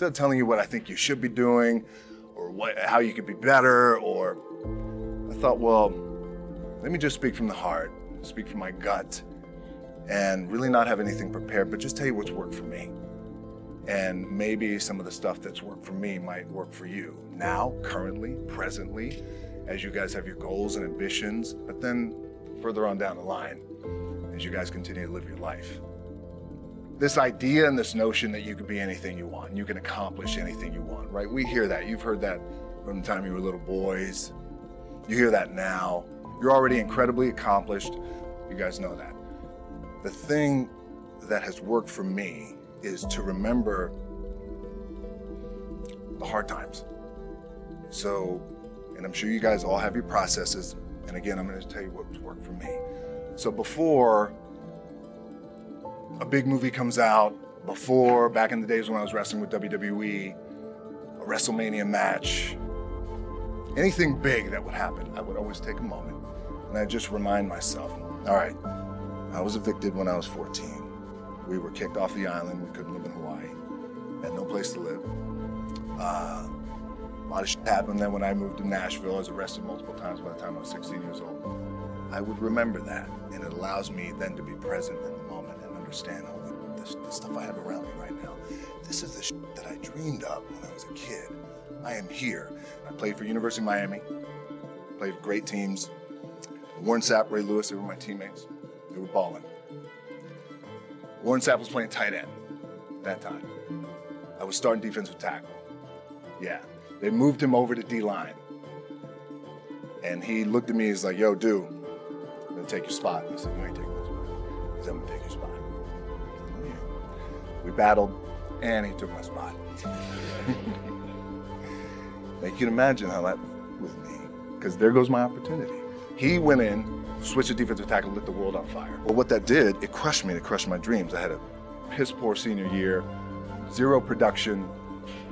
Instead of telling you what I think you should be doing or what, how you could be better, or I thought, well, let me just speak from the heart, speak from my gut, and really not have anything prepared, but just tell you what's worked for me. And maybe some of the stuff that's worked for me might work for you now, currently, presently, as you guys have your goals and ambitions, but then further on down the line, as you guys continue to live your life. This idea and this notion that you can be anything you want, you can accomplish anything you want, right? We hear that. You've heard that from the time you were little boys. You hear that now. You're already incredibly accomplished. You guys know that. The thing that has worked for me is to remember the hard times. So, and I'm sure you guys all have your processes. And again, I'm going to tell you what's worked for me. So, before a big movie comes out, before back in the days when I was wrestling with WWE, a WrestleMania match, anything big that would happen, I would always take a moment and I just remind myself, all right, I was evicted when I was 14. We were kicked off the island. We couldn't live in Hawaii. Had no place to live. Uh, a lot of shit happened then when I moved to Nashville. I was arrested multiple times by the time I was 16 years old. I would remember that, and it allows me then to be present in understand all the, the, the stuff I have around me right now. This is the shit that I dreamed of when I was a kid. I am here. I played for University of Miami, played for great teams. Warren Sapp, Ray Lewis, they were my teammates. They were balling. Warren Sapp was playing tight end that time. I was starting defensive tackle. Yeah. They moved him over to D line. And he looked at me, he's like, yo, dude, I'm gonna take your spot. I said, You ain't taking my spot. He said, I'm gonna take your spot. We battled, and he took my spot. now you can imagine how that was me, because there goes my opportunity. He went in, switched to defensive tackle, lit the world on fire. Well, what that did, it crushed me, it crushed my dreams. I had a piss poor senior year, zero production,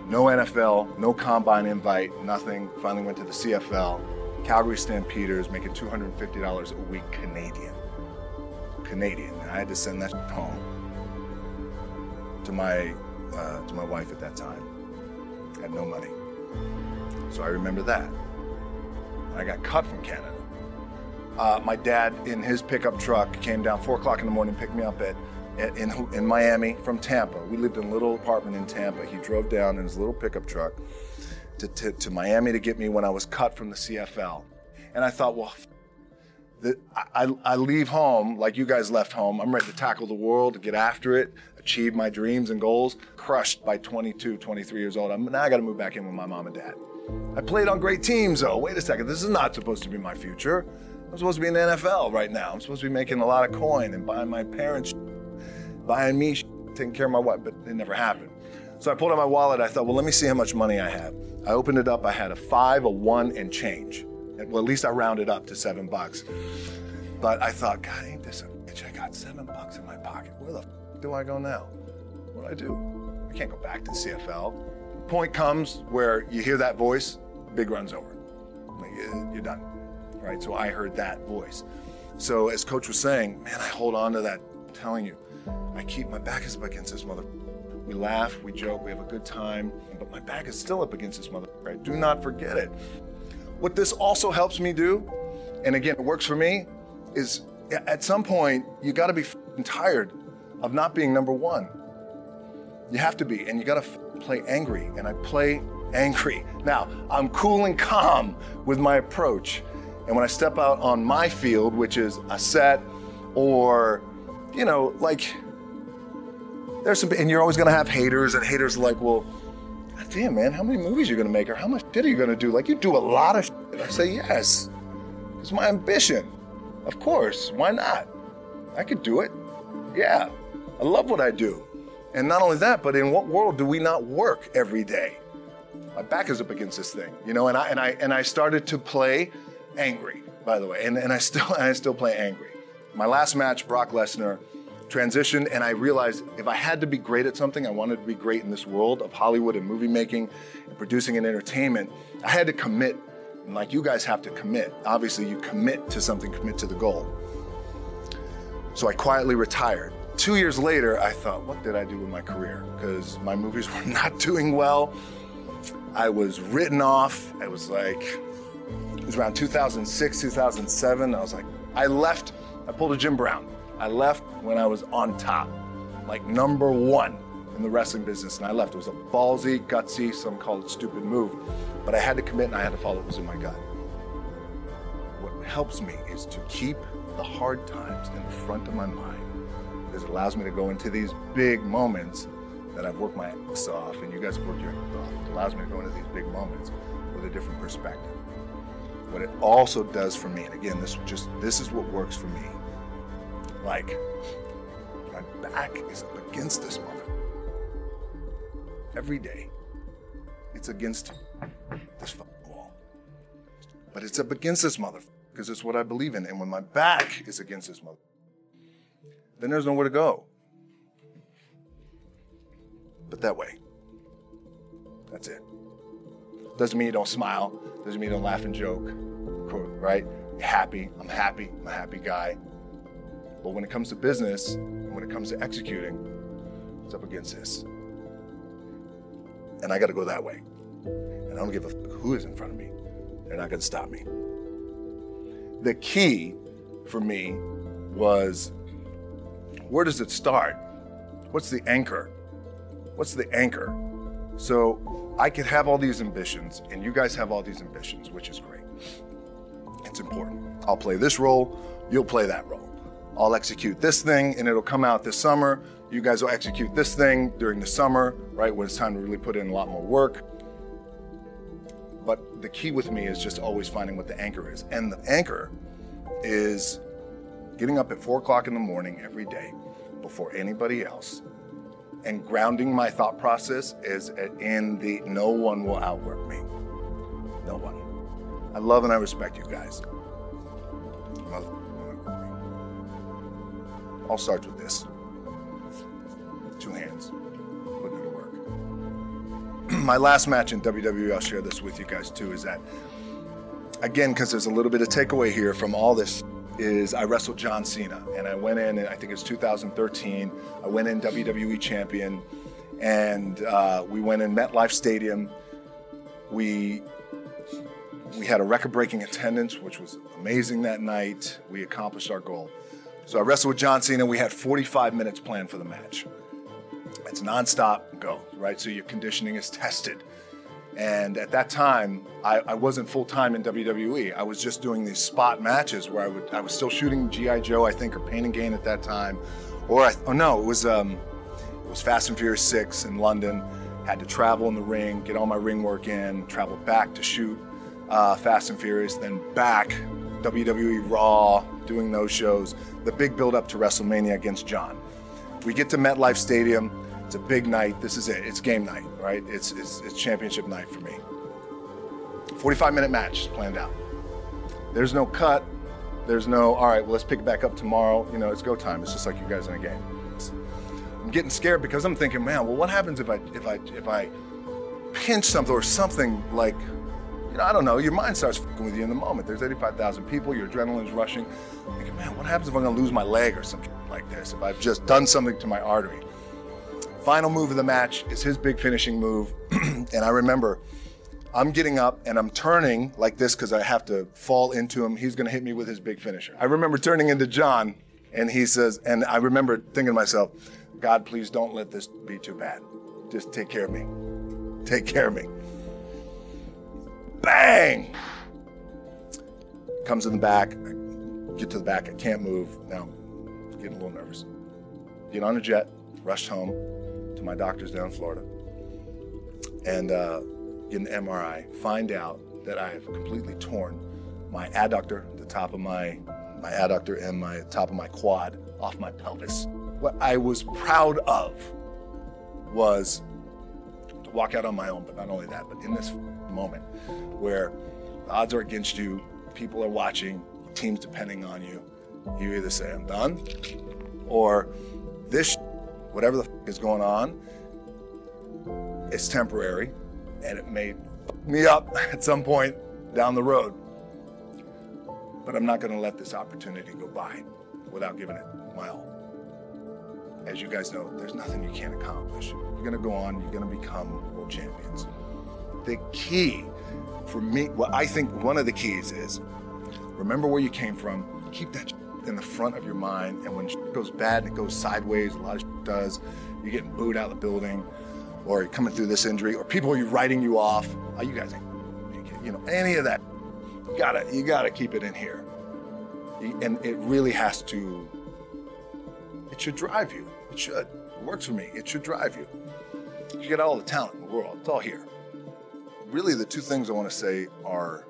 no NFL, no combine invite, nothing. Finally went to the CFL, Calgary Stampeders, making $250 a week Canadian. Canadian. I had to send that home to my uh, to my wife at that time. Had no money, so I remember that. I got cut from Canada. Uh, my dad, in his pickup truck, came down four o'clock in the morning, picked me up at, at in, in Miami from Tampa. We lived in a little apartment in Tampa. He drove down in his little pickup truck to, to, to Miami to get me when I was cut from the CFL. And I thought, well, the, I, I leave home like you guys left home. I'm ready to tackle the world, get after it, achieve my dreams and goals. Crushed by 22, 23 years old. I'm, now I got to move back in with my mom and dad. I played on great teams, though. Wait a second, this is not supposed to be my future. I'm supposed to be in the NFL right now. I'm supposed to be making a lot of coin and buying my parents, buying me, taking care of my wife, but it never happened. So I pulled out my wallet. I thought, well, let me see how much money I have. I opened it up. I had a five, a one, and change. Well, at least I rounded up to seven bucks. But I thought, God, ain't this a bitch? I got seven bucks in my pocket. Where the do I go now? What do I do? I can't go back to the CFL. Point comes where you hear that voice, big runs over. You're done. Right? So I heard that voice. So as coach was saying, man, I hold on to that, I'm telling you. I keep my back is up against this mother. We laugh, we joke, we have a good time, but my back is still up against this mother. I do not forget it. What this also helps me do, and again, it works for me, is at some point, you got to be tired of not being number one. You have to be, and you gotta f- play angry, and I play angry. Now, I'm cool and calm with my approach, and when I step out on my field, which is a set or, you know, like, there's some, and you're always gonna have haters, and haters are like, well, damn, man, how many movies are you gonna make, or how much shit are you gonna do? Like, you do a lot of shit. I say, yes, it's my ambition. Of course, why not? I could do it. Yeah, I love what I do. And not only that, but in what world do we not work every day? My back is up against this thing, you know, and I and I and I started to play angry, by the way, and, and I still and I still play angry. My last match, Brock Lesnar, transitioned, and I realized if I had to be great at something, I wanted to be great in this world of Hollywood and movie making and producing and entertainment. I had to commit, and like you guys have to commit. Obviously, you commit to something, commit to the goal. So I quietly retired. Two years later, I thought, what did I do with my career? Because my movies were not doing well. I was written off. I was like, it was around 2006, 2007. I was like, I left, I pulled a Jim Brown. I left when I was on top, like number one in the wrestling business, and I left. It was a ballsy, gutsy, some call it stupid move, but I had to commit and I had to follow what was in my gut. What helps me is to keep the hard times in the front of my mind because it allows me to go into these big moments that I've worked my ass off and you guys have worked your ass off. It allows me to go into these big moments with a different perspective. What it also does for me, and again, this just this is what works for me. Like my back is up against this mother. Every day, it's against this wall. But it's up against this mother because it's what I believe in. And when my back is against this mother, then there's nowhere to go. But that way. That's it. Doesn't mean you don't smile. Doesn't mean you don't laugh and joke. Right? Happy. I'm happy. I'm a happy guy. But when it comes to business, and when it comes to executing, it's up against this. And I got to go that way. And I don't give a f- who is in front of me. They're not to stop me. The key for me was where does it start? What's the anchor? What's the anchor? So I could have all these ambitions, and you guys have all these ambitions, which is great. It's important. I'll play this role, you'll play that role. I'll execute this thing, and it'll come out this summer. You guys will execute this thing during the summer, right, when it's time to really put in a lot more work. But the key with me is just always finding what the anchor is. And the anchor is getting up at four o'clock in the morning every day before anybody else and grounding my thought process is in the no one will outwork me. No one. I love and I respect you guys. All starts with this. Two hands. Putting it to work. my last match in WWE, I'll share this with you guys too, is that again, because there's a little bit of takeaway here from all this is I wrestled John Cena, and I went in, and I think it's 2013. I went in WWE champion, and uh, we went in MetLife Stadium. We we had a record-breaking attendance, which was amazing that night. We accomplished our goal. So I wrestled with John Cena. We had 45 minutes planned for the match. It's nonstop, go right. So your conditioning is tested. And at that time, I, I wasn't full time in WWE. I was just doing these spot matches where I would I was still shooting GI Joe, I think, or Pain and Gain at that time, or I, oh no, it was um, it was Fast and Furious Six in London. Had to travel in the ring, get all my ring work in, travel back to shoot uh, Fast and Furious, then back WWE Raw, doing those shows. The big build up to WrestleMania against John. We get to MetLife Stadium. It's a big night. This is it. It's game night, right? It's, it's, it's championship night for me. 45 minute match planned out. There's no cut. There's no, all right, well, let's pick it back up tomorrow. You know, it's go time. It's just like you guys in a game. I'm getting scared because I'm thinking, man, well, what happens if I, if I, if I pinch something or something like, you know, I don't know, your mind starts with you in the moment. There's 85,000 people, your adrenaline's rushing. I'm thinking, man, what happens if I'm gonna lose my leg or something like this? If I've just done something to my artery final move of the match is his big finishing move. and I remember I'm getting up and I'm turning like this because I have to fall into him. He's going to hit me with his big finisher. I remember turning into John and he says, and I remember thinking to myself, God, please don't let this be too bad. Just take care of me. Take care of me. Bang! Comes in the back. I get to the back. I can't move. Now, getting a little nervous. Get on a jet, rush home to my doctor's down in Florida, and uh, get an MRI. Find out that I have completely torn my adductor, the top of my my adductor, and my top of my quad off my pelvis. What I was proud of was to walk out on my own, but not only that, but in this moment where the odds are against you, people are watching, teams depending on you, you either say, I'm done, or this, whatever the f- is going on, is temporary, and it may f- me up at some point down the road. But I'm not going to let this opportunity go by without giving it my all. As you guys know, there's nothing you can't accomplish. You're going to go on, you're going to become world champions. The key for me, what I think one of the keys is remember where you came from, keep that in the front of your mind, and when it goes bad and it goes sideways, a lot of does, you're getting booed out of the building, or you're coming through this injury, or people are writing you off. Oh, you guys you know, any of that. You gotta, you gotta keep it in here. And it really has to, it should drive you. It should. It works for me. It should drive you. You get all the talent in the world. It's all here. Really, the two things I want to say are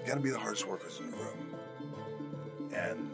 you got to be the hardest workers in the room. And